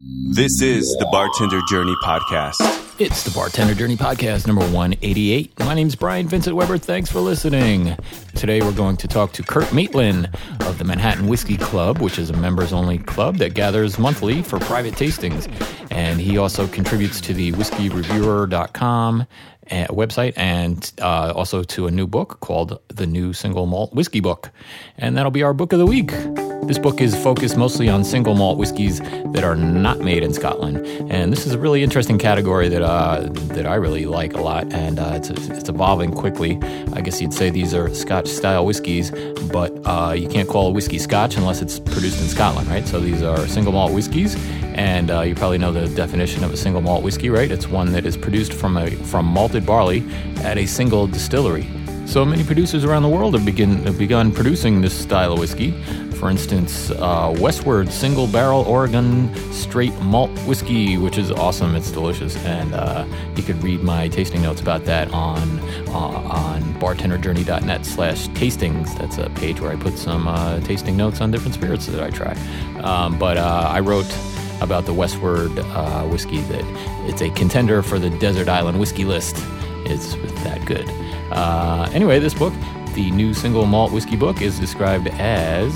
This is the Bartender Journey Podcast. It's the Bartender Journey Podcast, number 188. My name's Brian Vincent Weber. Thanks for listening. Today we're going to talk to Kurt Maitland of the Manhattan Whiskey Club, which is a members only club that gathers monthly for private tastings. And he also contributes to the whiskey.reviewer.com uh, website and uh, also to a new book called The New Single Malt Whiskey Book. And that'll be our book of the week. This book is focused mostly on single malt whiskeys that are not made in Scotland, and this is a really interesting category that uh, that I really like a lot, and uh, it's it's evolving quickly. I guess you'd say these are Scotch style whiskeys, but uh, you can't call a whiskey Scotch unless it's produced in Scotland, right? So these are single malt whiskeys, and uh, you probably know the definition of a single malt whiskey, right? It's one that is produced from a from malted barley at a single distillery. So many producers around the world have, begin, have begun producing this style of whiskey. For instance, uh, Westward Single Barrel Oregon Straight Malt Whiskey, which is awesome. It's delicious, and uh, you could read my tasting notes about that on uh, on bartenderjourney.net/slash tastings. That's a page where I put some uh, tasting notes on different spirits that I try. Um, but uh, I wrote about the Westward uh, whiskey that it's a contender for the Desert Island Whiskey List. It's that good. anyway, this book, the new single malt whiskey book, is described as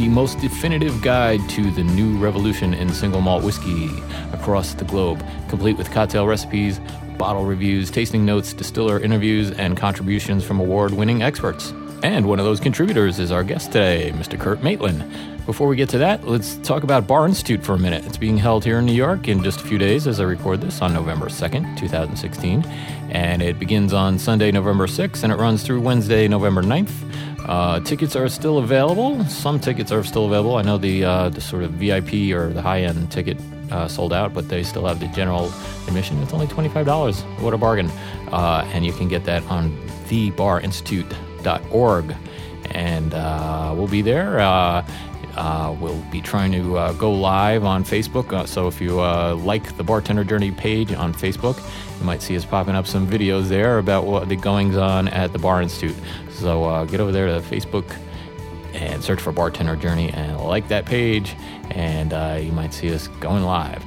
the most definitive guide to the new revolution in single malt whiskey across the globe, complete with cocktail recipes, bottle reviews, tasting notes, distiller interviews, and contributions from award winning experts. And one of those contributors is our guest today, Mr. Kurt Maitland. Before we get to that, let's talk about Bar Institute for a minute. It's being held here in New York in just a few days as I record this on November 2nd, 2016. And it begins on Sunday, November 6th, and it runs through Wednesday, November 9th. Uh, tickets are still available. Some tickets are still available. I know the uh, the sort of VIP or the high end ticket uh, sold out, but they still have the general admission. It's only twenty five dollars. What a bargain! Uh, and you can get that on thebarinstitute.org. And uh, we'll be there. Uh, we'll be trying to go live on Facebook. so if you like the Bartender Journey page on Facebook, you might see us popping up some videos there about what the goings on at the Bar Institute. So uh, get over there to Facebook and search for Bartender Journey and like that page, and uh, you might see us going live.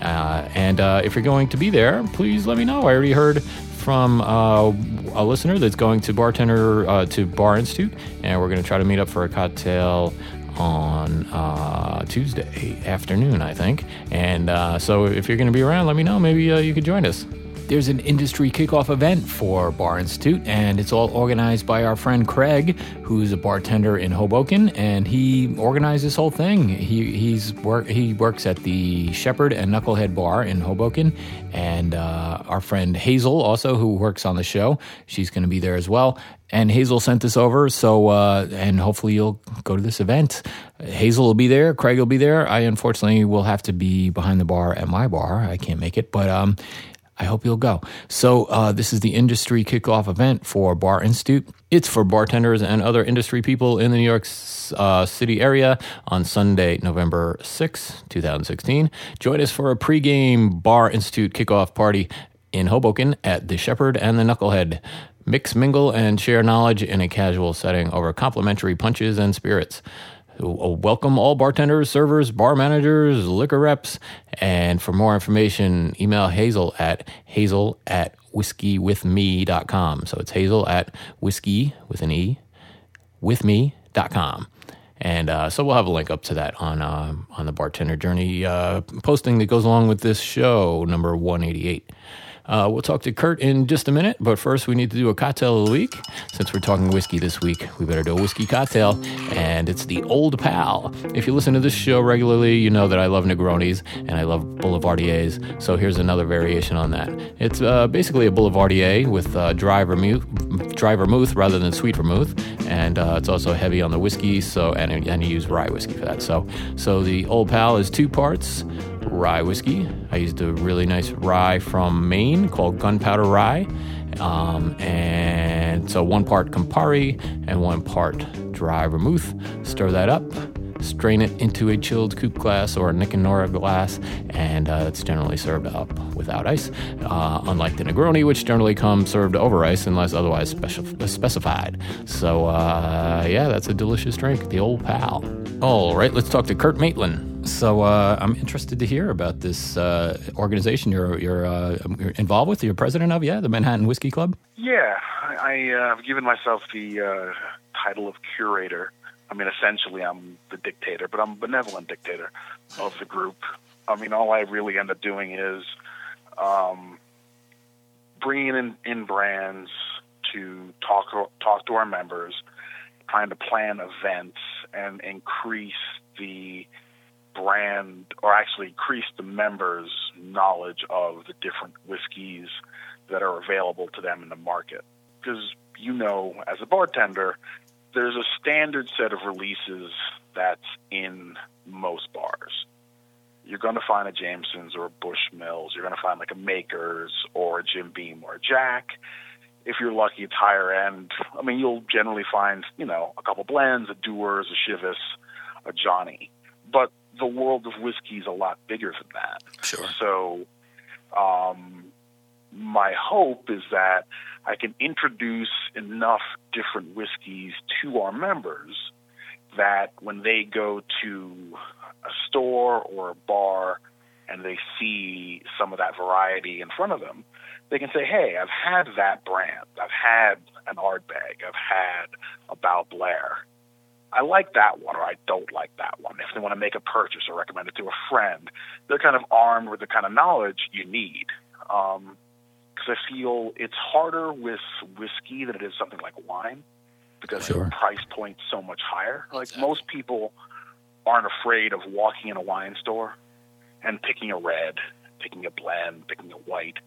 Uh, and uh, if you're going to be there, please let me know. I already heard from uh, a listener that's going to bartender uh, to Bar Institute, and we're going to try to meet up for a cocktail on uh, Tuesday afternoon, I think. And uh, so if you're going to be around, let me know. Maybe uh, you could join us there's an industry kickoff event for Bar Institute, and it's all organized by our friend Craig, who's a bartender in Hoboken, and he organized this whole thing. He he's work he works at the Shepherd and Knucklehead Bar in Hoboken, and uh, our friend Hazel also, who works on the show, she's going to be there as well. And Hazel sent this over, so uh, and hopefully you'll go to this event. Hazel will be there, Craig will be there. I unfortunately will have to be behind the bar at my bar. I can't make it, but um, I hope you'll go. So, uh, this is the industry kickoff event for Bar Institute. It's for bartenders and other industry people in the New York uh, City area on Sunday, November 6, 2016. Join us for a pregame Bar Institute kickoff party in Hoboken at the Shepherd and the Knucklehead. Mix, mingle, and share knowledge in a casual setting over complimentary punches and spirits. Welcome all bartenders, servers, bar managers, liquor reps. And for more information, email Hazel at hazel at whiskeywithme.com. So it's hazel at whiskey with an E with me.com. And uh, so we'll have a link up to that on uh, on the bartender journey uh, posting that goes along with this show, number 188. Uh, we'll talk to Kurt in just a minute, but first we need to do a cocktail of the week. Since we're talking whiskey this week, we better do a whiskey cocktail, and it's the Old Pal. If you listen to this show regularly, you know that I love Negronis and I love Boulevardiers, so here's another variation on that. It's uh, basically a Boulevardier with uh, dry, vermouth, dry vermouth rather than sweet vermouth, and uh, it's also heavy on the whiskey, so and, and you use rye whiskey for that. So, so the Old Pal is two parts rye whiskey. I used a really nice rye from Maine called Gunpowder Rye. Um, and so one part Campari and one part dry vermouth. Stir that up, strain it into a chilled coupe glass or a Nick and Nora glass, and uh, it's generally served up without ice, uh, unlike the Negroni, which generally comes served over ice unless otherwise speci- specified. So, uh, yeah, that's a delicious drink, the old pal. All right, let's talk to Kurt Maitland. So uh, I'm interested to hear about this uh, organization you're you're, uh, you're, involved with. You're president of, yeah, the Manhattan Whiskey Club. Yeah, I, uh, have given myself the uh, title of curator. I mean, essentially, I'm the dictator, but I'm a benevolent dictator of the group. I mean, all I really end up doing is um, bringing in, in brands to talk talk to our members, trying to plan events and increase the brand, or actually increase the members' knowledge of the different whiskeys that are available to them in the market. Because you know, as a bartender, there's a standard set of releases that's in most bars. You're going to find a Jameson's or a Bushmills. You're going to find like a Makers or a Jim Beam or a Jack. If you're lucky, it's higher end. I mean, you'll generally find, you know, a couple blends, a Dewar's, a Chivas, a Johnny. But the world of whiskey is a lot bigger than that. Sure. So, um, my hope is that I can introduce enough different whiskeys to our members that when they go to a store or a bar and they see some of that variety in front of them, they can say, "Hey, I've had that brand. I've had an Ardbeg. I've had a Balblair. I like that one or I don't like that one. If they want to make a purchase or recommend it to a friend, they're kind of armed with the kind of knowledge you need. Um, I feel it's harder with whiskey than it is something like wine because sure. the price point's so much higher. Like exactly. most people aren't afraid of walking in a wine store and picking a red, picking a blend, picking a white.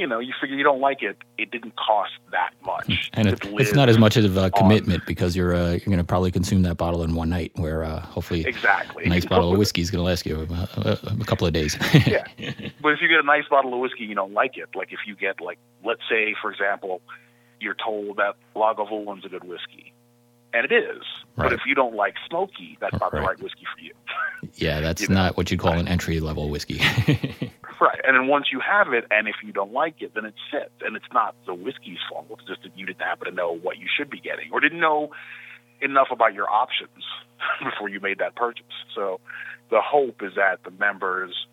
You know, you figure you don't like it. It didn't cost that much, and it, it's not as much of a commitment on. because you're uh, you're going to probably consume that bottle in one night. Where uh, hopefully, exactly, a nice bottle of whiskey is going to last you a, a, a, couple of days. yeah, but if you get a nice bottle of whiskey, you don't like it. Like if you get like, let's say, for example, you're told that Lagavulin's a good whiskey, and it is. Right. But if you don't like smoky, that's not right. the right whiskey for you. yeah, that's you not what you'd call right. an entry level whiskey. right. And then once you have it, and if you don't like it, then it sits. And it's not the whiskey's fault. It's just that you didn't happen to know what you should be getting or didn't know enough about your options before you made that purchase. So the hope is that the members,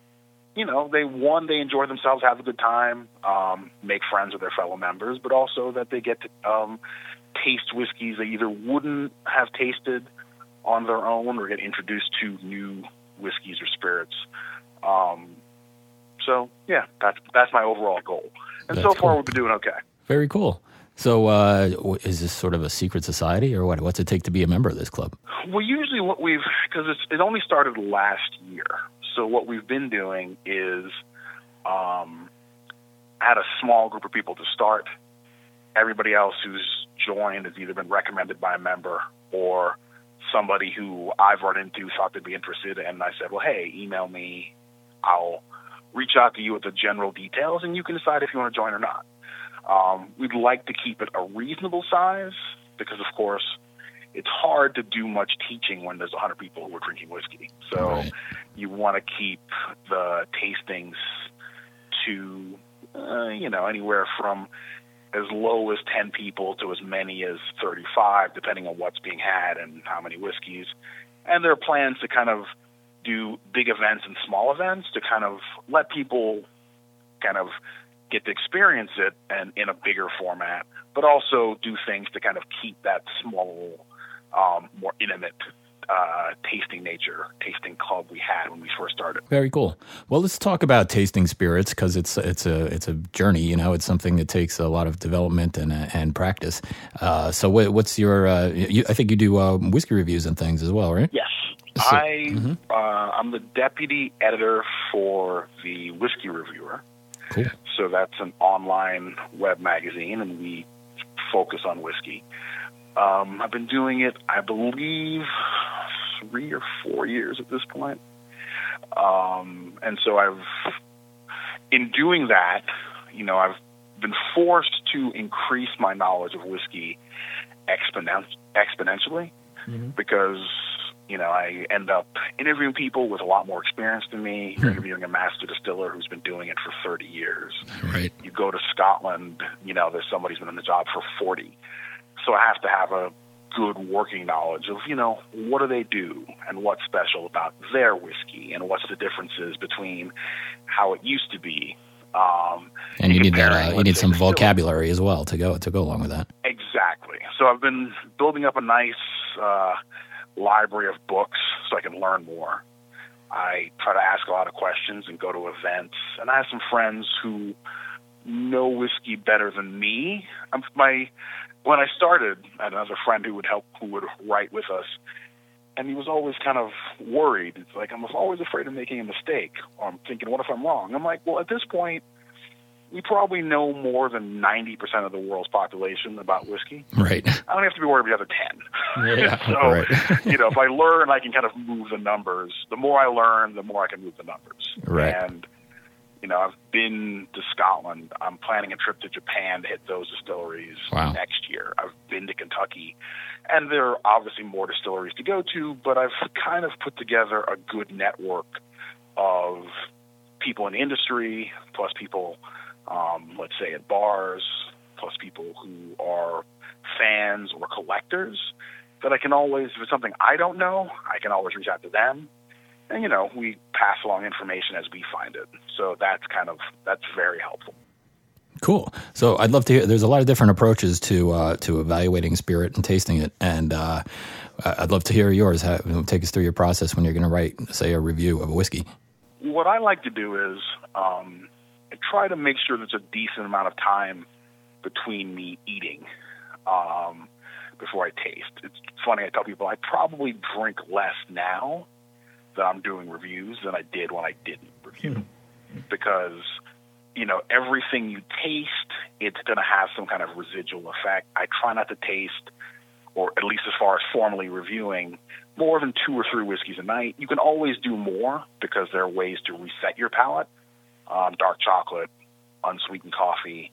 you know, they one, they enjoy themselves, have a good time, um, make friends with their fellow members, but also that they get to um, taste whiskeys they either wouldn't have tasted on their own or get introduced to new whiskeys or spirits. Um, so yeah, that's that's my overall goal. And that's so far, cool. we've been doing okay. Very cool. So, uh, is this sort of a secret society, or what? What's it take to be a member of this club? Well, usually what we've because it only started last year. So what we've been doing is um, had a small group of people to start. Everybody else who's joined has either been recommended by a member or somebody who I've run into thought they'd be interested, and I said, "Well, hey, email me. I'll reach out to you with the general details, and you can decide if you want to join or not." Um, we'd like to keep it a reasonable size because, of course, it's hard to do much teaching when there's 100 people who are drinking whiskey. So right. you want to keep the tastings to, uh, you know, anywhere from as low as 10 people to as many as 35, depending on what's being had and how many whiskeys. And there are plans to kind of do big events and small events to kind of let people kind of get to experience it and in a bigger format, but also do things to kind of keep that small, um, more intimate uh, tasting nature, tasting club we had when we first started. Very cool. Well, let's talk about tasting spirits because it's it's a it's a journey. You know, it's something that takes a lot of development and and practice. Uh, so, what's your? Uh, you, I think you do uh, whiskey reviews and things as well, right? Yes. So, I mm-hmm. Uh, I'm the deputy editor for the Whiskey Reviewer. Cool. So that's an online web magazine, and we focus on whiskey. Um, I've been doing it, I believe, three or four years at this point. Um, and so I've, in doing that, you know, I've been forced to increase my knowledge of whiskey exponent- exponentially mm-hmm. because, you know, I end up interviewing people with a lot more experience than me. You're hmm. interviewing a master distiller who's been doing it for 30 years. Right. You go to Scotland, you know, there's somebody who's been in the job for 40 so I have to have a good working knowledge of, you know, what do they do and what's special about their whiskey and what's the differences between how it used to be. Um, and you need that. Uh, you need some vocabulary as well to go to go along with that. Exactly. So I've been building up a nice uh, library of books so I can learn more. I try to ask a lot of questions and go to events. And I have some friends who know whiskey better than me. I'm, my when I started, I had another friend who would help, who would write with us, and he was always kind of worried. It's like I'm always afraid of making a mistake, or I'm thinking, what if I'm wrong? I'm like, well, at this point, we probably know more than 90% of the world's population about whiskey. Right. I don't have to be worried about the other 10. Yeah, so, right. you know, if I learn, I can kind of move the numbers. The more I learn, the more I can move the numbers. Right. And, you know, I've been to Scotland. I'm planning a trip to Japan to hit those distilleries Wow. next year. I've been to Kentucky. And there are obviously more distilleries to go to, but I've kind of put together a good network of people in the industry, plus people, um, let's say, at bars, plus people who are fans or collectors that I can always, if it's something I don't know, I can always reach out to them. And, you know, we pass along information as we find it. So that's kind of, that's very helpful. Cool. So I'd love to hear. There's a lot of different approaches to uh, to evaluating spirit and tasting it, and uh, I'd love to hear yours. How, take us through your process when you're going to write, say, a review of a whiskey. what I like to do is um, I try to make sure there's a decent amount of time between me eating um, before I taste. It's funny. I tell people I probably drink less now that I'm doing reviews than I did when I didn't review because you know everything you taste it's going to have some kind of residual effect. I try not to taste or at least as far as formally reviewing, more than two or three whiskeys a night. You can always do more because there are ways to reset your palate. Um, dark chocolate, unsweetened coffee.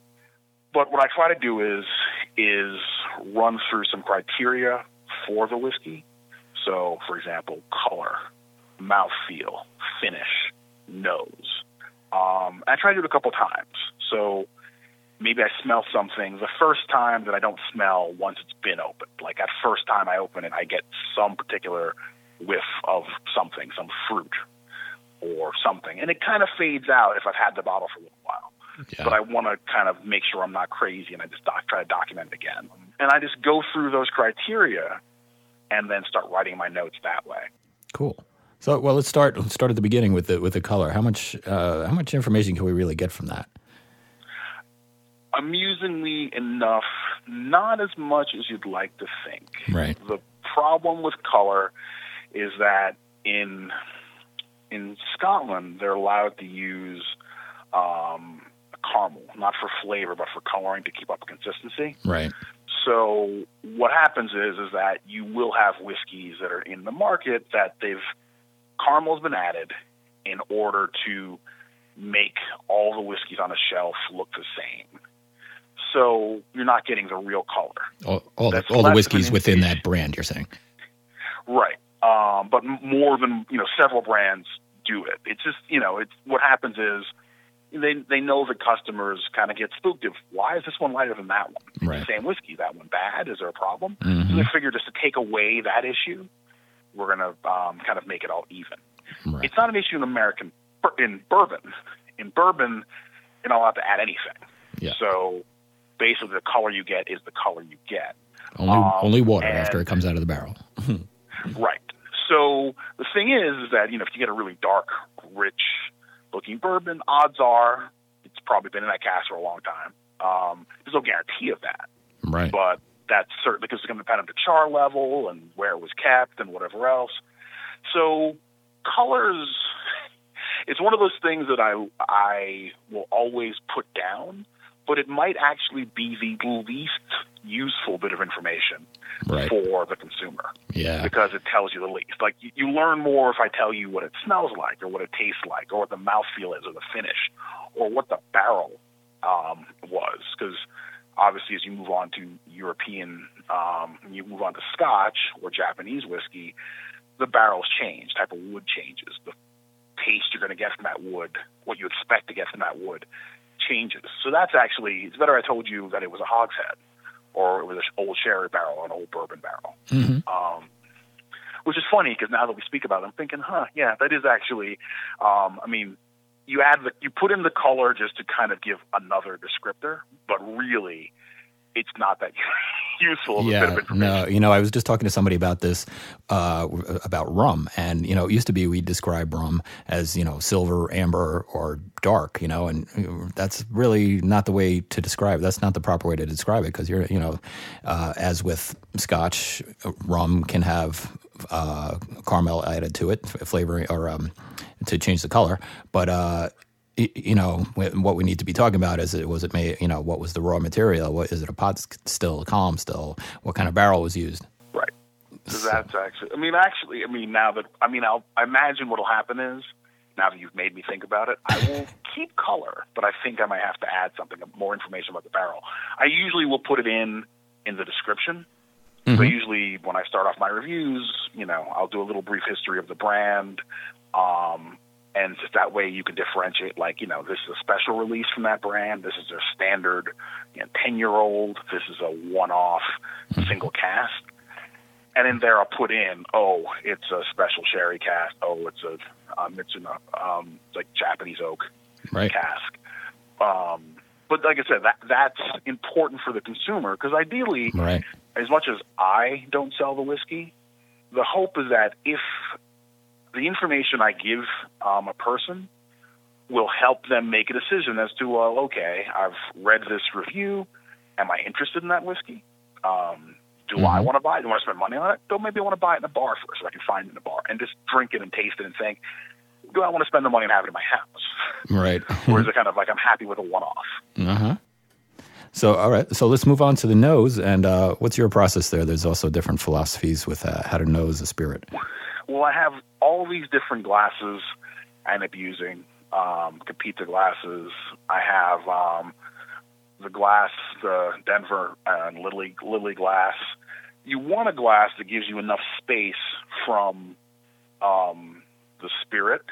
But what I try to do is is run through some criteria for the whiskey. So, for example, color, mouthfeel, finish, nose. Um, I try to do it a couple times. So maybe I smell something the first time that I don't smell once it's been opened. Like that first time I open it, I get some particular whiff of something, some fruit or something. And it kind of fades out if I've had the bottle for a little while. Yeah. But I want to kind of make sure I'm not crazy and I just doc- try to document it again. And I just go through those criteria and then start writing my notes that way. Cool. So, well, let's start. Let's start at the beginning with the with the color. How much uh, how much information can we really get from that? amusingly enough, not as much as you'd like to think. Right. The problem with color is that in in Scotland they're allowed to use um, caramel, not for flavor but for coloring to keep up consistency. Right. So what happens is is that you will have whiskeys that are in the market that they've caramel's been added in order to make all the whiskeys on the shelf look the same. So you're not getting the real color. All, all the all the less of an whiskeys within that brand. You're saying. Right. Um, but more than you know, several brands do it. It's just you know, it's what happens is they they know the customers kind of get spooked of why is this one lighter than that one? Right. same whiskey. That one bad? Is there a problem? So Mhm. they figure just to take away that issue, we're gonna um, kind of make it all even. Right. It's not an issue in American in bourbon. In bourbon, you're not allowed to add anything. Yeah. So basically, the color you get is the color you get. Only um, only water and- after it comes out of the barrel. Right. So the thing is, is that you know if you get a really dark, rich looking bourbon, odds are it's probably been in that cask for a long time. Um, there's no guarantee of that, Right. but that's certainly because it's going to depend on the char level and where it was kept and whatever else. So colors, it's one of those things that I I will always put down, but it might actually be the least useful bit of information Right. for the consumer Yeah. because it tells you the least. Like you, you learn more if I tell you what it smells like, or what it tastes like, or what the mouthfeel is, or the finish, or what the barrel um, was. Because obviously, as you move on to European, um, you move on to Scotch or Japanese whiskey, the barrels change, type of wood changes, the taste you're going to get from that wood, what you expect to get from that wood, changes. So that's actually it's better I told you that it was a hogshead or it was an old sherry barrel, or an old bourbon barrel. Mhm. Um, which is funny because now that we speak about it, I'm thinking, huh, yeah, that is actually. Um, I mean, you add the you put in the color just to kind of give another descriptor, but really, it's not that useful. of a bit of Yeah, information. no, you know, I was just talking to somebody about this, uh, about rum, and you know, it used to be we describe rum as you know silver, amber, or dark, you know, and that's really not the way to describe. It. That's not the proper way to describe it because you're, you know, uh, as with Scotch, rum can have uh, caramel added to it, flavoring or um, to change the color, but. Uh, y- you know what we need to be talking about is it was it made you know what was the raw material what is it a pot still a column still what kind of barrel was used Right. So that's actually. I mean, actually, I mean, now that I mean, I'll I imagine what'll happen is now that you've made me think about it, I will keep color, but I think I might have to add something more information about the barrel. I usually will put it in in the description. So usually when I start off my reviews, you know, I'll do a little brief history of the brand. Um, and just that way you can differentiate like, you know, this is a special release from that brand. This is their standard, you know, 10 year old. This is a one off single cask. And in there I'll put in, oh, it's a special sherry cask. Oh, it's a, um, it's an, um, it's like Japanese oak right cask. Um, but like I said, that that's important for the consumer because ideally, right as much as I don't sell the whiskey, the hope is that if the information I give um, a person will help them make a decision as to, well, okay, I've read this review. Am I interested in that whiskey? Um, do I Mhm. want to buy it? Do I want to spend money on it? Or maybe I want to buy it in a bar first so I can find it in a bar and just drink it and taste it and think, do I want to spend the money and have it in my house? right Or is it kind of like I'm happy with a one off? uh-huh so all right so let's move on to the nose and uh, what's your process there there's also different philosophies with uh, how to nose a spirit Well, I have all these different glasses I end up using. Um, Copita glasses. I have um, the glass, the Denver and Liely Liely glass. You want a glass that gives you enough space from um, the spirit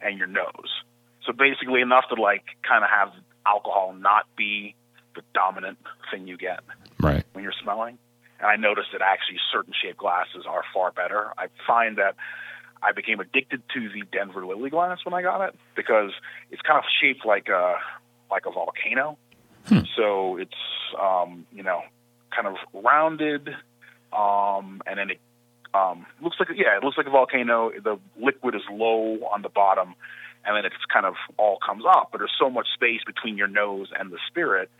and your nose. So basically, enough to like kind of have alcohol not be the dominant thing you get right when you're smelling. And I noticed that actually certain shaped glasses are far better. I find that I became addicted to the Denver Liely glass when I got it because it's kind of shaped like a like a volcano. So it's um, you know kind of rounded, um, and then it um, looks like yeah, it looks like a volcano. The liquid is low on the bottom, and then it's kind of all comes up. But there's so much space between your nose and the spirit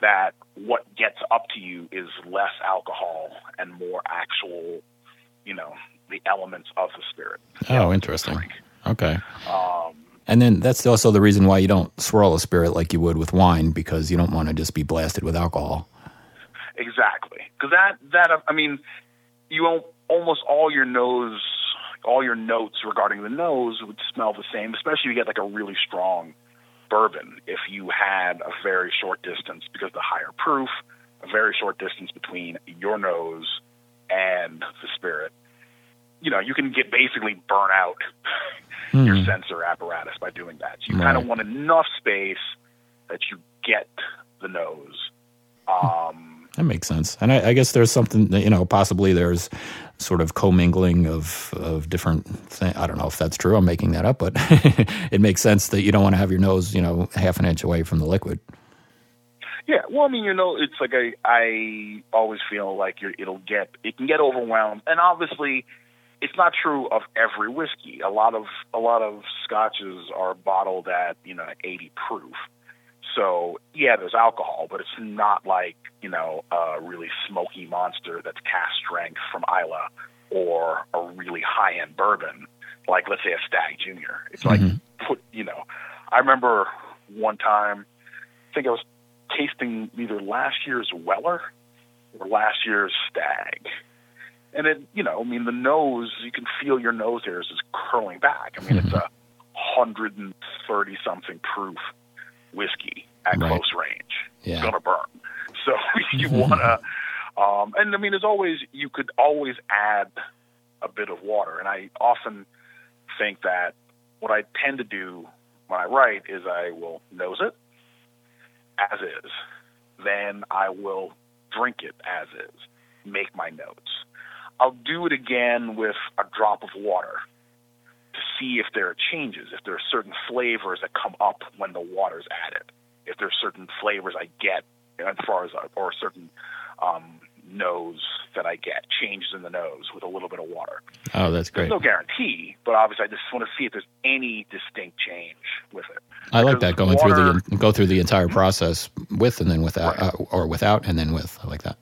that what gets up to you is less alcohol and more actual, you know, the elements of the spirit. oh interesting okay Um, and then that's also the reason why you don't swirl a spirit like you would with wine because you don't want to just be blasted with alcohol exactly, because that that I mean, you won't, almost all your nose, all your notes regarding the nose would smell the same, especially if you get like a really strong bourbon. If you had a very short distance, because the higher proof, a very short distance between your nose and the spirit, you know, you can get basically burn out your sensor apparatus by doing that. So you kind of want enough space that you get the nose. Um, That makes sense. And I, I guess there's something, you know, possibly there's sort of commingling of, of different things. I don't know if that's true. I'm making that up, but it makes sense that you don't want to have your nose, you know, half an inch away from the liquid. yeah, well, I mean, you know, it's like I, I always feel like you're, it'll get, it can get overwhelmed, and obviously, it's not true of every whiskey. A lot of a lot of scotches are bottled at you know 80 proof. So yeah, there's alcohol, but it's not like you know a really smoky monster that's cask strength from Islay or a really high end bourbon like let's say a Stagg Junior. It's like mm-hmm. put you know. I remember one time, I think I was tasting either last year's Weller or last year's Stagg. And it, you know, I mean, the nose, you can feel your nose hairs is curling back. I mean, it's mm-hmm. a hundred and thirty something proof whiskey at Right. close range. Yeah. It's gonna burn. So you wanna, um, and I mean, as always, you could always add a bit of water. And I often think that what I tend to do when I write is I will nose it as is. Then I will drink it as is, make my notes. I'll do it again with a drop of water to see if there are changes, if there are certain flavors that come up when the water's added, if there are certain flavors I get as far as or certain um, nose that I get, changes in the nose with a little bit of water. Oh, that's great. There's no guarantee, but obviously I just want to see if there's any distinct change with it. I like that going through the go through the entire process with and then without, Right. uh, or without and then with. I like that.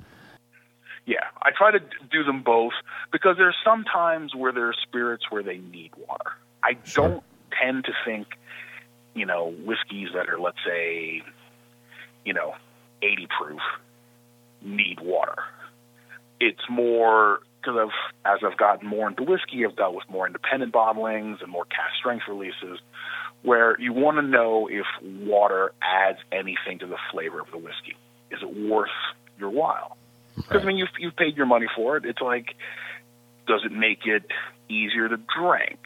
I try to do them both because there's some times where there are spirits where they need water. I Sure. don't tend to think, you know, whiskeys that are, let's say, you know, 80 proof need water. It's more because I've, as I've gotten more into whiskey, I've dealt with more independent bottlings and more cask strength releases where you want to know if water adds anything to the flavor of the whiskey. Is it worth your while? Because I mean, you've you've paid your money for it. It's like, does it make it easier to drink?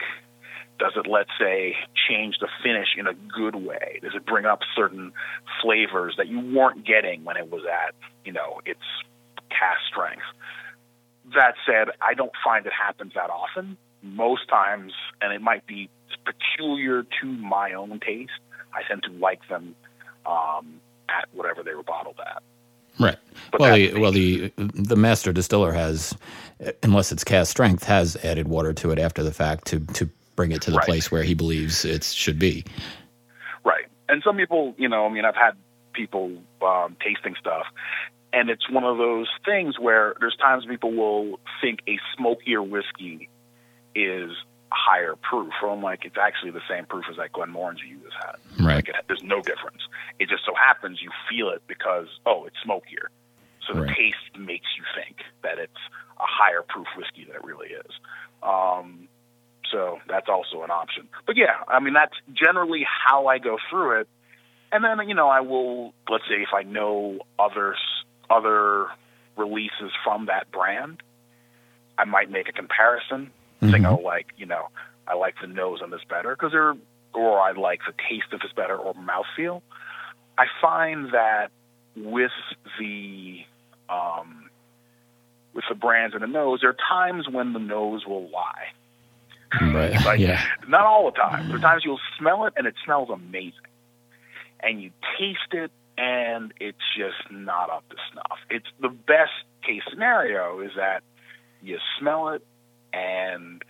Does it, let's say, change the finish in a good way? Does it bring up certain flavors that you weren't getting when it was at, you know, its cask strength? That said, I don't find it happens that often. Most times, and it might be peculiar to my own taste, I tend to like them um, at whatever they were bottled at. Right. But well, the, well, the the master distiller has, unless it's cask strength, has added water to it after the fact to to bring it to the Right. place where he believes it should be. Right. And some people, you know, I mean, I've had people um, tasting stuff, and it's one of those things where there's times people will think a smokier whiskey is higher proof. Or I'm like, it's actually the same proof as that Glenmorangie you just had. Right. Like, it, there's no difference. It just so happens you feel it because, oh, it's smokier. So the Right. taste makes you think that it's a higher proof whiskey than it really is. Um, so that's also an option. But yeah, I mean that's generally how I go through it. And then you know I will let's say if I know other other releases from that brand, I might make a comparison. Mhm. oh like you know I like the nose on this better because they're or I like the taste of this better or mouthfeel. I find that with the um, with the brands and the nose, there are times when the nose will lie. Right. Like, yeah. Not all the time. There are times you'll smell it and it smells amazing. And you taste it and it's just not up to snuff. It's the best case scenario is that you smell it and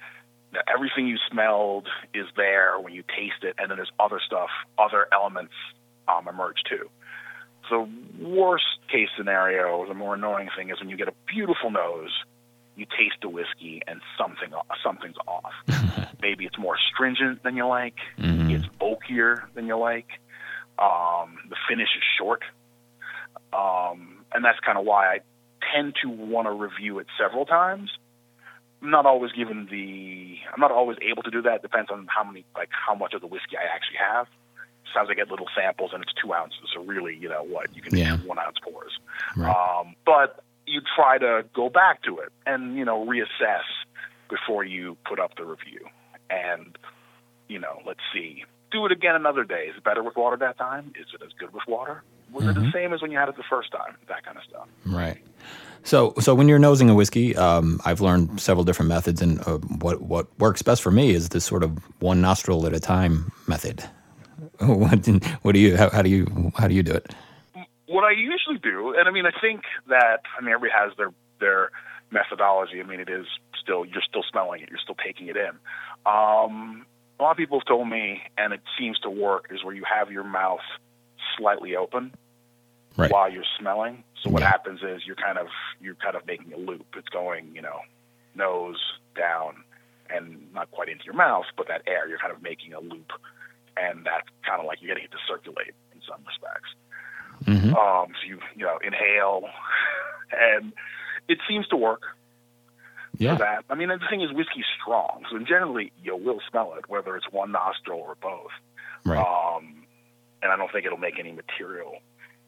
that everything you smelled is there when you taste it, and then there's other stuff, other elements um, emerge too. The worst case scenario, the more annoying thing, is when you get a beautiful nose, you taste the whiskey, and something something's off. Maybe it's more stringent than you like. Mhm. It's bulkier than you like. Um, the finish is short, um, and that's kind of why I tend to want to review it several times. I'm not always given the. I'm not always able to do that. Depends on how many, like how much of the whiskey I actually have. Sometimes I get little samples and it's two ounces, so really, you know what, you can Yeah. do one ounce pours. Right. Um, but you try to go back to it and you know reassess before you put up the review. And you know, let's see, do it again another day. Is it better with water that time? Is it as good with water? Was it the same as when you had it the first time? That kind of stuff. Right. So, so when you're nosing a whiskey, um, I've learned several different methods, and uh, what what works best for me is this sort of one nostril at a time method. What, what do you? How, how do you? How do you do it? what I usually do, and I mean, I think that I mean, everybody has their their methodology. I mean, it is still you're still smelling it, you're still taking it in. Um, a lot of people have told me, and it seems to work, is where you have your mouth slightly open Right. while you're smelling. So what Yeah. happens is you're kind of you're kind of making a loop. It's going, you know, nose down and not quite into your mouth, but that air you're kind of making a loop, and that's kind of like you're getting it to circulate in some respects. Mhm. Um, so you you know inhale, and it seems to work Yeah. for that. I mean, the thing is, whiskey's strong, so generally you will smell it, whether it's one nostril or both. Right. Um, and I don't think it'll make any material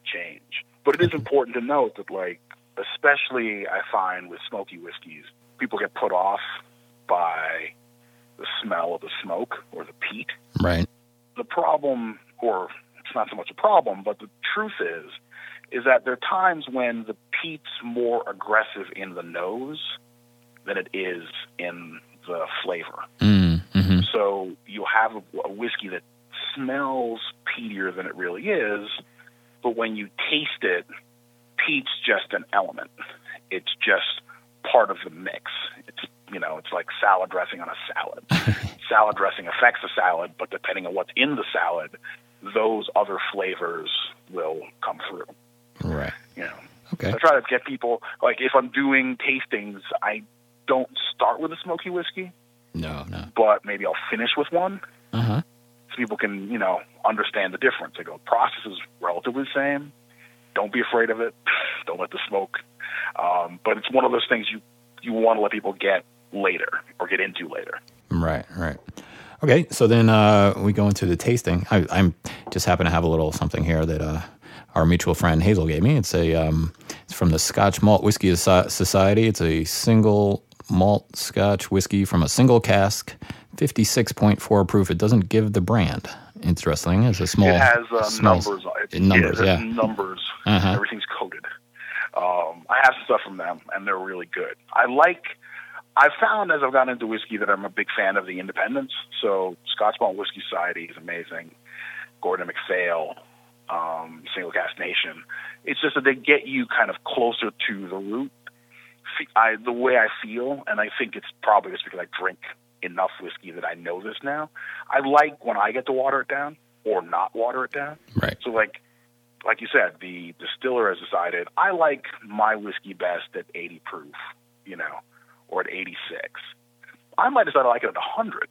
change. But it is important to note that, like, especially I find with smoky whiskeys, people get put off by the smell of the smoke or the peat. Right. The problem, or it's not so much a problem, but the truth is, is that there are times when the peat's more aggressive in the nose than it is in the flavor. Mm, hmm So you'll have a, a whiskey that smells peatier than it really is, but when you taste it, peat's just an element. It's just part of the mix. It's you know, it's like salad dressing on a salad. salad dressing affects the salad, but depending on what's in the salad, those other flavors will come through. Right. You know. Okay. I try to get people like if I'm doing tastings, I don't start with a smoky whiskey, No, no. but maybe I'll finish with one Uh huh. So people can, you know, understand the difference. They go, process is relatively the same. Don't be afraid of it. Don't let the smoke. Um, but it's one of those things you you want to let people get later or get into later. Right, right. Okay, so then uh, we go into the tasting. I, I'm just happen to have a little something here that uh, our mutual friend Hazel gave me. It's a um, it's from the Scotch Malt Whiskey Society. It's a single malt Scotch whiskey from a single cask, fifty six point four proof. It doesn't give the brand. Interesting. It's a small. it has uh, smells- numbers on it. Numbers, yeah. it yeah. Numbers. Uh-huh. Everything's coded. Um, I have some stuff from them, and they're really good. I like. I've found as I've gotten into whiskey that I'm a big fan of the independents. So Scotch Malt Whiskey Society is amazing. Gordon MacPhail, um, Single Cask Nation. It's just that they get you kind of closer to the root. I, the way I feel, and I think it's probably just because I drink enough whiskey that I know this now. I like when I get to water it down or not water it down. Right. So like like you said, the distiller has decided I like my whiskey best at 80 proof, you know, or at 86. I might decide I like it at a 100,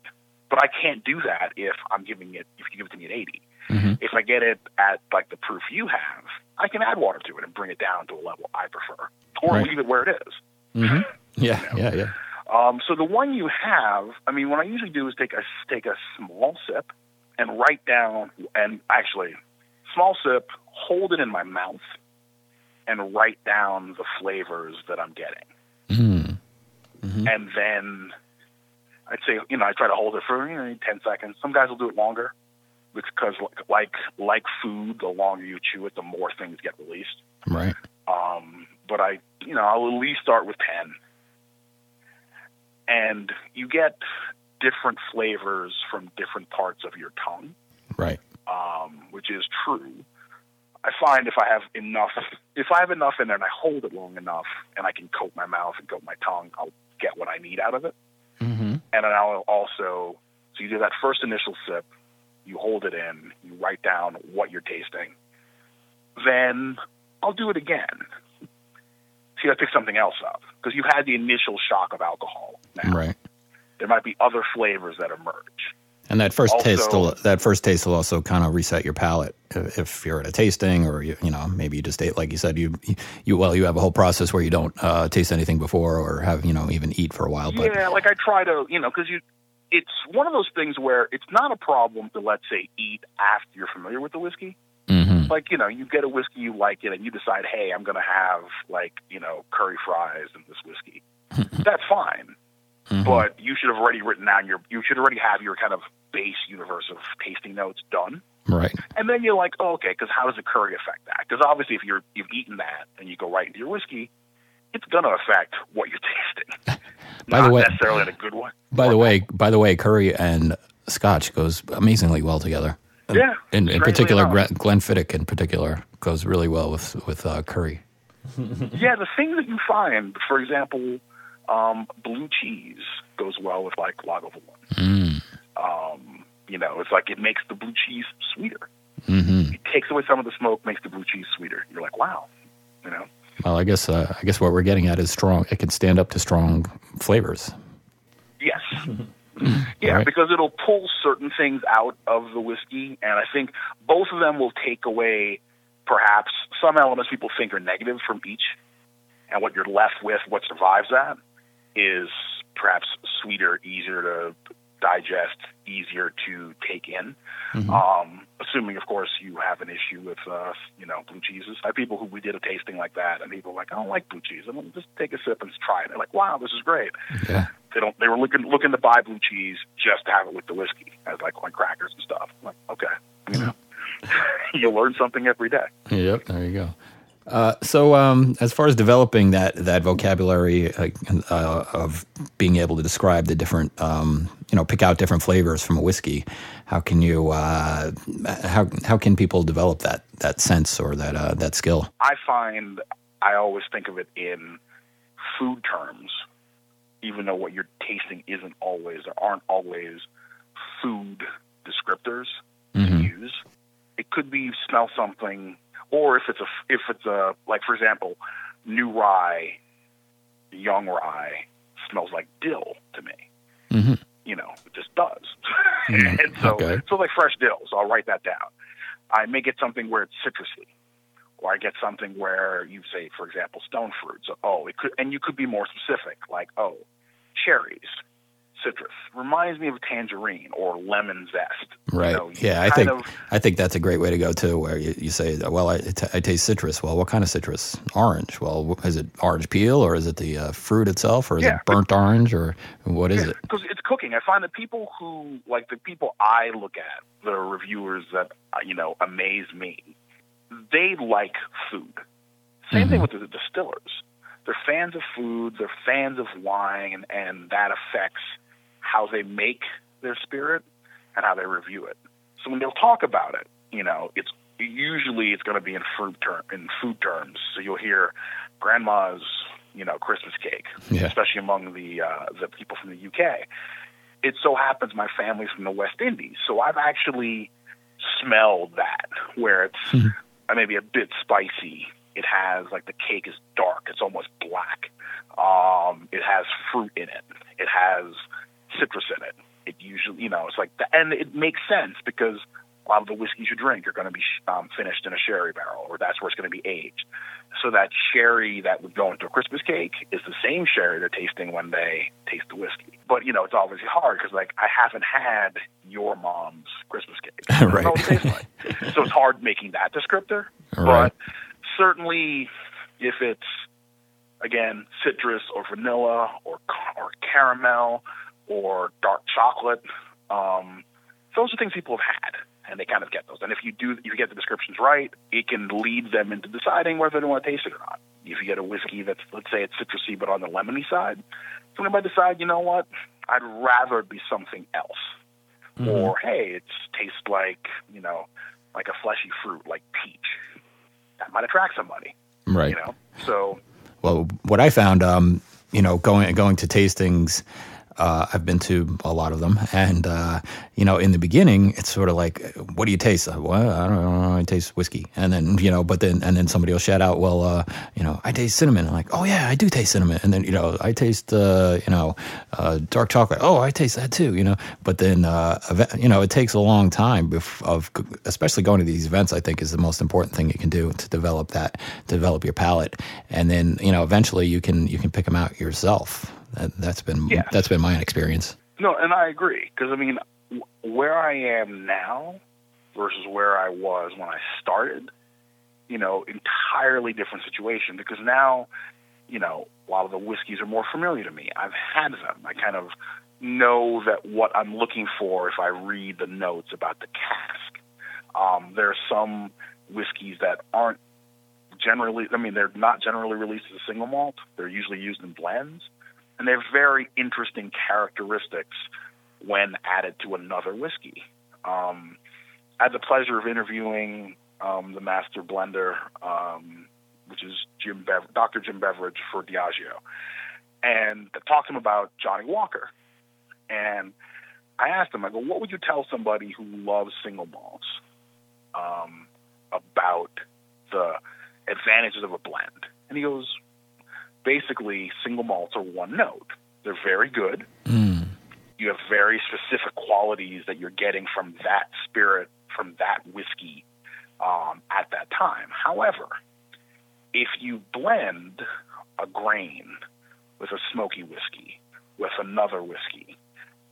but I can't do that if I'm giving it if you give it to me at 80. Mhm. If I get it at like the proof you have, I can add water to it and bring it down to a level I prefer, or Right. leave it where it is. hmm Yeah, yeah, yeah. Um, so the one you have, I mean, what I usually do is take a take a small sip and write down, and actually, small sip, hold it in my mouth, and write down the flavors that I'm getting, mm mm and then I'd say, you know, I try to hold it for you know, ten seconds. Some guys will do it longer because, like like food, the longer you chew it, the more things get released. Right. Um, but I, you know, I'll at least start with 10. And you get different flavors from different parts of your tongue, Right. um, which is true. I find if I have enough, if I have enough in there and I hold it long enough and I can coat my mouth and coat my tongue, I'll get what I need out of it. Mm-hmm. And then I'll also, so you do that first initial sip, you hold it in, you write down what you're tasting. Then I'll do it again. See, to pick something else up because you had the initial shock of alcohol. Now Right. there might be other flavors that emerge. And that first Also- taste, will, that first taste will also kind of reset your palate if if you're at a tasting, or you, you know, maybe you just ate, like you said, you you well, you have a whole process where you don't uh, taste anything before, or have you know even eat for a while. But yeah, like I try to, you know, because you, it's one of those things where it's not a problem to let's say eat after you're familiar with the whiskey. Mhm. like you know you get a whiskey you like it and you decide hey i'm going to have like you know curry fries and this whiskey. That's fine. Mhm. but you should have already written down your you should already have your kind of base universe of tasting notes done. Right, and then you're like oh, okay because how does the curry affect that? Because obviously if you're you've eaten that and you go right into your whiskey it's going to affect what you're tasting. By not the way- necessarily in a good way. By the way, by the way, curry and Scotch goes amazingly well together. And Yeah, in, in particular, enough. Glen- Glenfiddich in particular goes really well with with uh, curry. yeah, the thing that you find, for example, um, blue cheese goes well with like Lagavulin. Mm. Um, you know, it's like it makes the blue cheese sweeter. hmm It takes away some of the smoke, makes the blue cheese sweeter. You're like, wow, you know. Well, I guess uh, I guess what we're getting at is strong. It can stand up to strong flavors. Yes. yeah, Right. because it'll pull certain things out of the whiskey, and I think both of them will take away perhaps some elements people think are negative from each, and what you're left with, what survives that, is perhaps sweeter, easier to digest, easier to take in. Um, assuming, of course, you have an issue with, uh, you know, blue cheeses. I have people who we did a tasting like that, and people were like, I don't like blue cheese. I'm gonna just take a sip and try it. They're like, wow, this is great Yeah. they don't they were looking looking to buy blue cheese just to have it with the whiskey as like on crackers and stuff. I'm like, okay, you know, you learn something every day. Yep. There you go. Uh, so, um, as far as developing that that vocabulary uh, uh, of being able to describe the different, um, you know, pick out different flavors from a whiskey, how can you uh, how how can people develop that that sense or that uh, that skill? I find I always think of it in food terms, even though what you're tasting isn't always there aren't always food descriptors Mm-hmm. to use. It could be you smell something, or if it's a if it's a like for example, new rye, young rye smells like dill to me. Mhm. You know, it just does. Mm, and so okay. so like fresh dill. So I'll write that down. I may get something where it's citrusy, or I get something where you say, for example, stone fruits. So oh, it could, and you could be more specific, like oh, cherries, citrus reminds me of tangerine or lemon zest. You Right. know, yeah, I think of- I think that's a great way to go too. Where you, you say, "Well, I, t- I taste citrus." Well, what kind of citrus? Orange. Well, is it orange peel or is it the uh, fruit itself or is Yeah, it burnt orange or what is it? because it's cooking. I find that people who like the people I look at, the reviewers that uh, you know amaze me, they like food. Same thing with the distillers. They're fans of food. They're fans of wine, and, and that affects how they make their spirit and how they review it. So when they'll talk about it, you know, it's usually it's going to be in fruit term in food terms. So you'll hear grandma's, you know, Christmas cake, Yeah. especially among the uh, the people from the UK. It so happens my family's from the West Indies, so I've actually smelled that where it's uh, maybe a bit spicy. It has like the cake is dark; it's almost black. Um, it has fruit in it. It has citrus in it. It usually, you know, it's like, the, and it makes sense because a lot of the whiskeys you drink are going to be um, finished in a sherry barrel, or that's where it's going to be aged. So that sherry that would go into a Christmas cake is the same sherry they're tasting when they taste the whiskey. But you know, it's obviously hard because like I haven't had your mom's Christmas cake. Right. it like. so it's hard making that descriptor. Right. But certainly, if it's again citrus or vanilla or or caramel or dark chocolate, um, those are things people have had, and they kind of get those. And if you do, if you get the descriptions right, it can lead them into deciding whether they want to taste it or not. If you get a whiskey that's, let's say, it's citrusy but on the lemony side, somebody might decide, you know what, I'd rather it be something else. Or hey, it tastes like you know, like a fleshy fruit, like peach. That might attract somebody, Right. you know. So Well, what I found, um, you know, going going to tastings, uh, I've been to a lot of them, and uh, you know, in the beginning, it's sort of like, "What do you taste?" Uh, Well, I don't know. I taste whiskey, and then you know, but then and then somebody will shout out, "Well, uh, you know, I taste cinnamon." I'm like, "Oh yeah, I do taste cinnamon," and then you know, I taste uh, you know, uh, dark chocolate. Oh, I taste that too, you know. But then you know, it takes a long time of especially going to these events. I think is the most important thing you can do to develop that, develop your palate, and then you know, eventually you can you can pick them out yourself. That, that's been that's been my experience. No, and I agree because I mean, where I am now versus where I was when I started, you know, entirely different situation. Because now, you know, a lot of the whiskeys are more familiar to me. I've had them. I kind of know that what I'm looking for if I read the notes about the cask. Um, there are some whiskeys that aren't generally. I mean, they're not generally released as a single malt. They're usually used in blends and they have very interesting characteristics when added to another whiskey. Um, I had the pleasure of interviewing um, the master blender, um, which is Jim Bev- Dr. Jim Beveridge for Diageo, and I talked to him about Johnnie Walker. And I asked him, I go, what would you tell somebody who loves single malts um, about the advantages of a blend? And he goes, basically single malts are one note. They're very good. Mm. You have very specific qualities that you're getting from that spirit, from that whiskey um, at that time. However, if you blend a grain with a smoky whiskey, with another whiskey,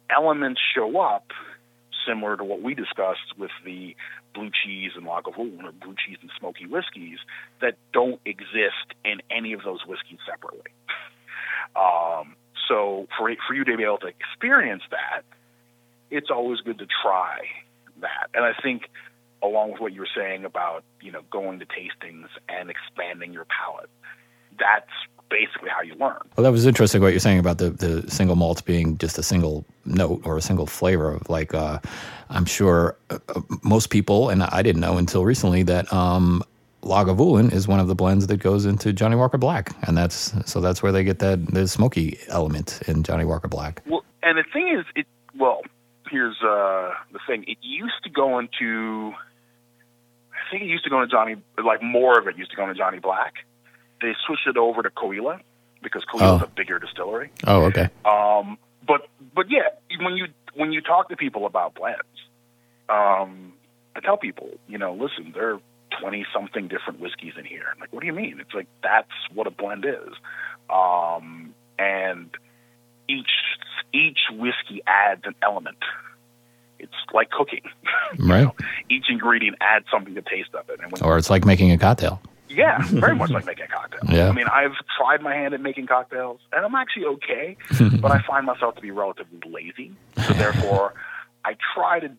elements show up similar to what we discussed with the blue cheese and Lagavulin or blue cheese and smoky whiskeys that don't exist in any of those whiskeys separately. Um, so for for you to be able to experience that, it's always good to try that. And I think along with what you were saying about you know going to tastings and expanding your palate, that's basically how you learn. Well, that was interesting what you're saying about the, the single malts being just a single note or a single flavor. Of like, uh, I'm sure uh, uh, most people, and I didn't know until recently, that um, Lagavulin is one of the blends that goes into Johnnie Walker Black, and that's so that's where they get that the smoky element in Johnnie Walker Black. Well, and the thing is, it well, here's uh, the thing. It used to go into, I think it used to go into Johnnie, like more of it used to go into Johnnie Black they switched it over to Caol Ila because Caol Ila is Oh. a bigger distillery. Oh, okay. Um, but but yeah, when you when you talk to people about blends, um, I tell people, you know, listen, there are twenty something different whiskeys in here. I'm like, what do you mean? It's like that's what a blend is, um, and each each whiskey adds an element. It's like cooking. You Right. know, each ingredient adds something to the taste of it, and when Or it's like making a cocktail. Yeah, very much like making a cocktail. Yeah. I mean, I've tried my hand at making cocktails, and I'm actually okay, but I find myself to be relatively lazy. So therefore, I try to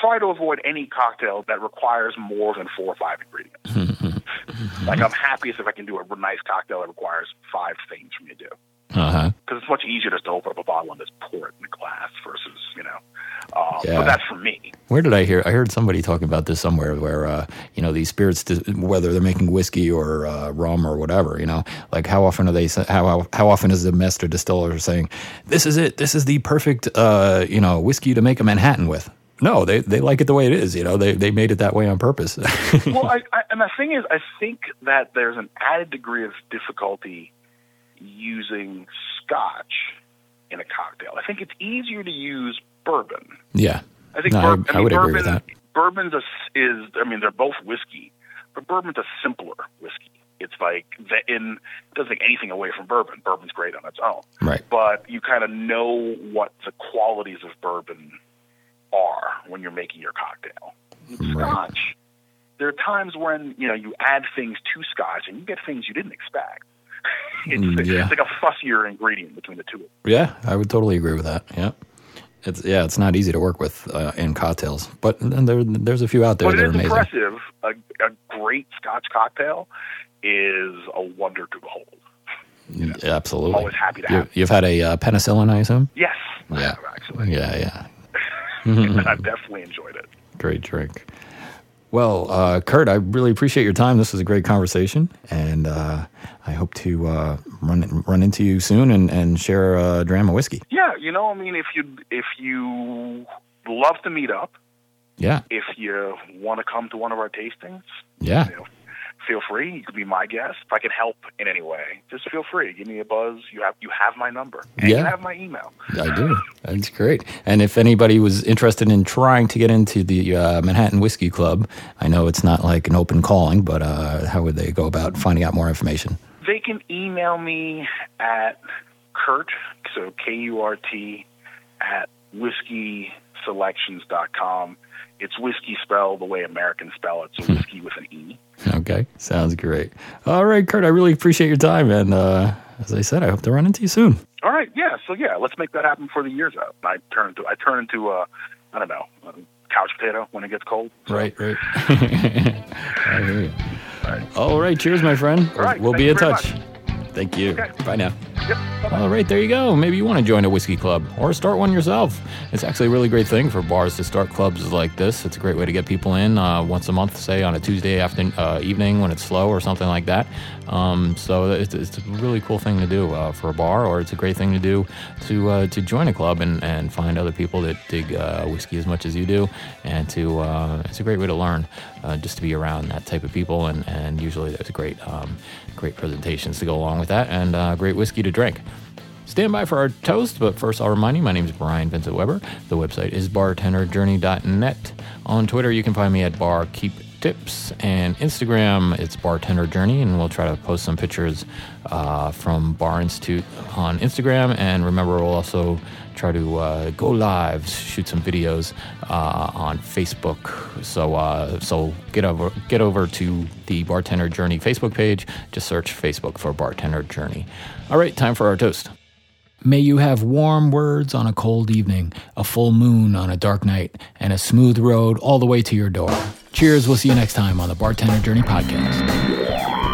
try to avoid any cocktail that requires more than four or five ingredients. like I'm happiest if I can do a nice cocktail that requires five things for me to do. Because it's much easier just to open up a bottle and just pour it in a glass versus, you know. Um, Yeah. But that's for me. Where did I hear? I heard somebody talking about this somewhere where, uh, you know, these spirits, whether they're making whiskey or uh, rum or whatever, you know, like how often are they, how, how often is the master distiller saying, this is it, this is the perfect, uh, you know, whiskey to make a Manhattan with? No, they, they like it the way it is. You know, they, they made it that way on purpose. well, I, I, and the thing is, I think that there's an added degree of difficulty using scotch in a cocktail. I think it's easier to use bourbon. yeah. I think No, I- bourbon, I mean, would agree bourbon, with that. Bourbon's a, is, I mean, they're both whiskey, but bourbon's a simpler whiskey. It's like the, in it doesn't take anything away from bourbon. Bourbon's great on its own, Right. but you kind of know what the qualities of bourbon are when you're making your cocktail. Right. Scotch, there are times when you know you add things to scotch and you get things you didn't expect. it's, Mm, yeah. it's like a fussier ingredient between the two. Yeah, I would totally agree with that. Yeah. It's, yeah, it's not easy to work with uh, in cocktails, but there, there's a few out there But that it are amazing. impressive. A, a great Scotch cocktail is a wonder to behold. Yeah, Absolutely. Always happy to You, have. you've had a uh, penicillin, I assume? Yes, Yeah. actually. Yeah, yeah. I've definitely enjoyed it. Great drink. Well, uh, Kurt, I really appreciate your time. This was a great conversation, and uh, I hope to uh, run run into you soon and, and share a dram of whiskey. Yeah, you know, I mean, if you if you love to meet up, Yeah, if you want to come to one of our tastings, yeah. you know, feel free. You could be my guest. If I can help in any way, just feel free. Give me a buzz. You have you have my number. And Yeah. You have my email. I do. That's great. And if anybody was interested in trying to get into the uh, Manhattan Whiskey Club, I know it's not like an open calling, but uh, how would they go about finding out more information? They can email me at Kurt, so K U R T, at whiskeyselections.com. It's whiskey spelled the way Americans spell it, so whiskey with an E. Okay, sounds great. All right, Kurt, I really appreciate your time. And uh, as I said, I hope to run into you soon. All right, yeah, so yeah, let's make that happen before the year's out. I turn into I turn into a I don't know a couch potato when it gets cold. So, Right, right. Hear you. All right, cheers, my friend. All right, we'll be in touch. Thank you. Okay. Bye now. Yep. bye-bye. All right, there you go. Maybe you want to join a whiskey club or start one yourself. It's actually a really great thing for bars to start clubs like this. It's a great way to get people in uh, once a month, say on a Tuesday after, uh, evening when it's slow or something like that. Um, so it's, it's a really cool thing to do uh, for a bar, or it's a great thing to do to uh, to join a club and, and find other people that dig uh, whiskey as much as you do, and to uh, it's a great way to learn uh, just to be around that type of people, and, and usually there's great um, great presentations to go along with that, and uh, great whiskey to drink. Stand by for our toast, but first I'll remind you my name is Brian Vincent Weber. The website is bartenderjourney.net. On Twitter, you can find me at barkeeptips, and Instagram, it's bartender journey, and we'll try to post some pictures uh, from Bar Institute on Instagram. And remember, we'll also try to uh, go live, shoot some videos uh, on Facebook. So uh, so get over get over to the Bartender Journey Facebook page. Just search Facebook for Bartender Journey. All right, time for our toast. May you have warm words on a cold evening, a full moon on a dark night, and a smooth road all the way to your door. Cheers. We'll see you next time on the Bartender Journey podcast.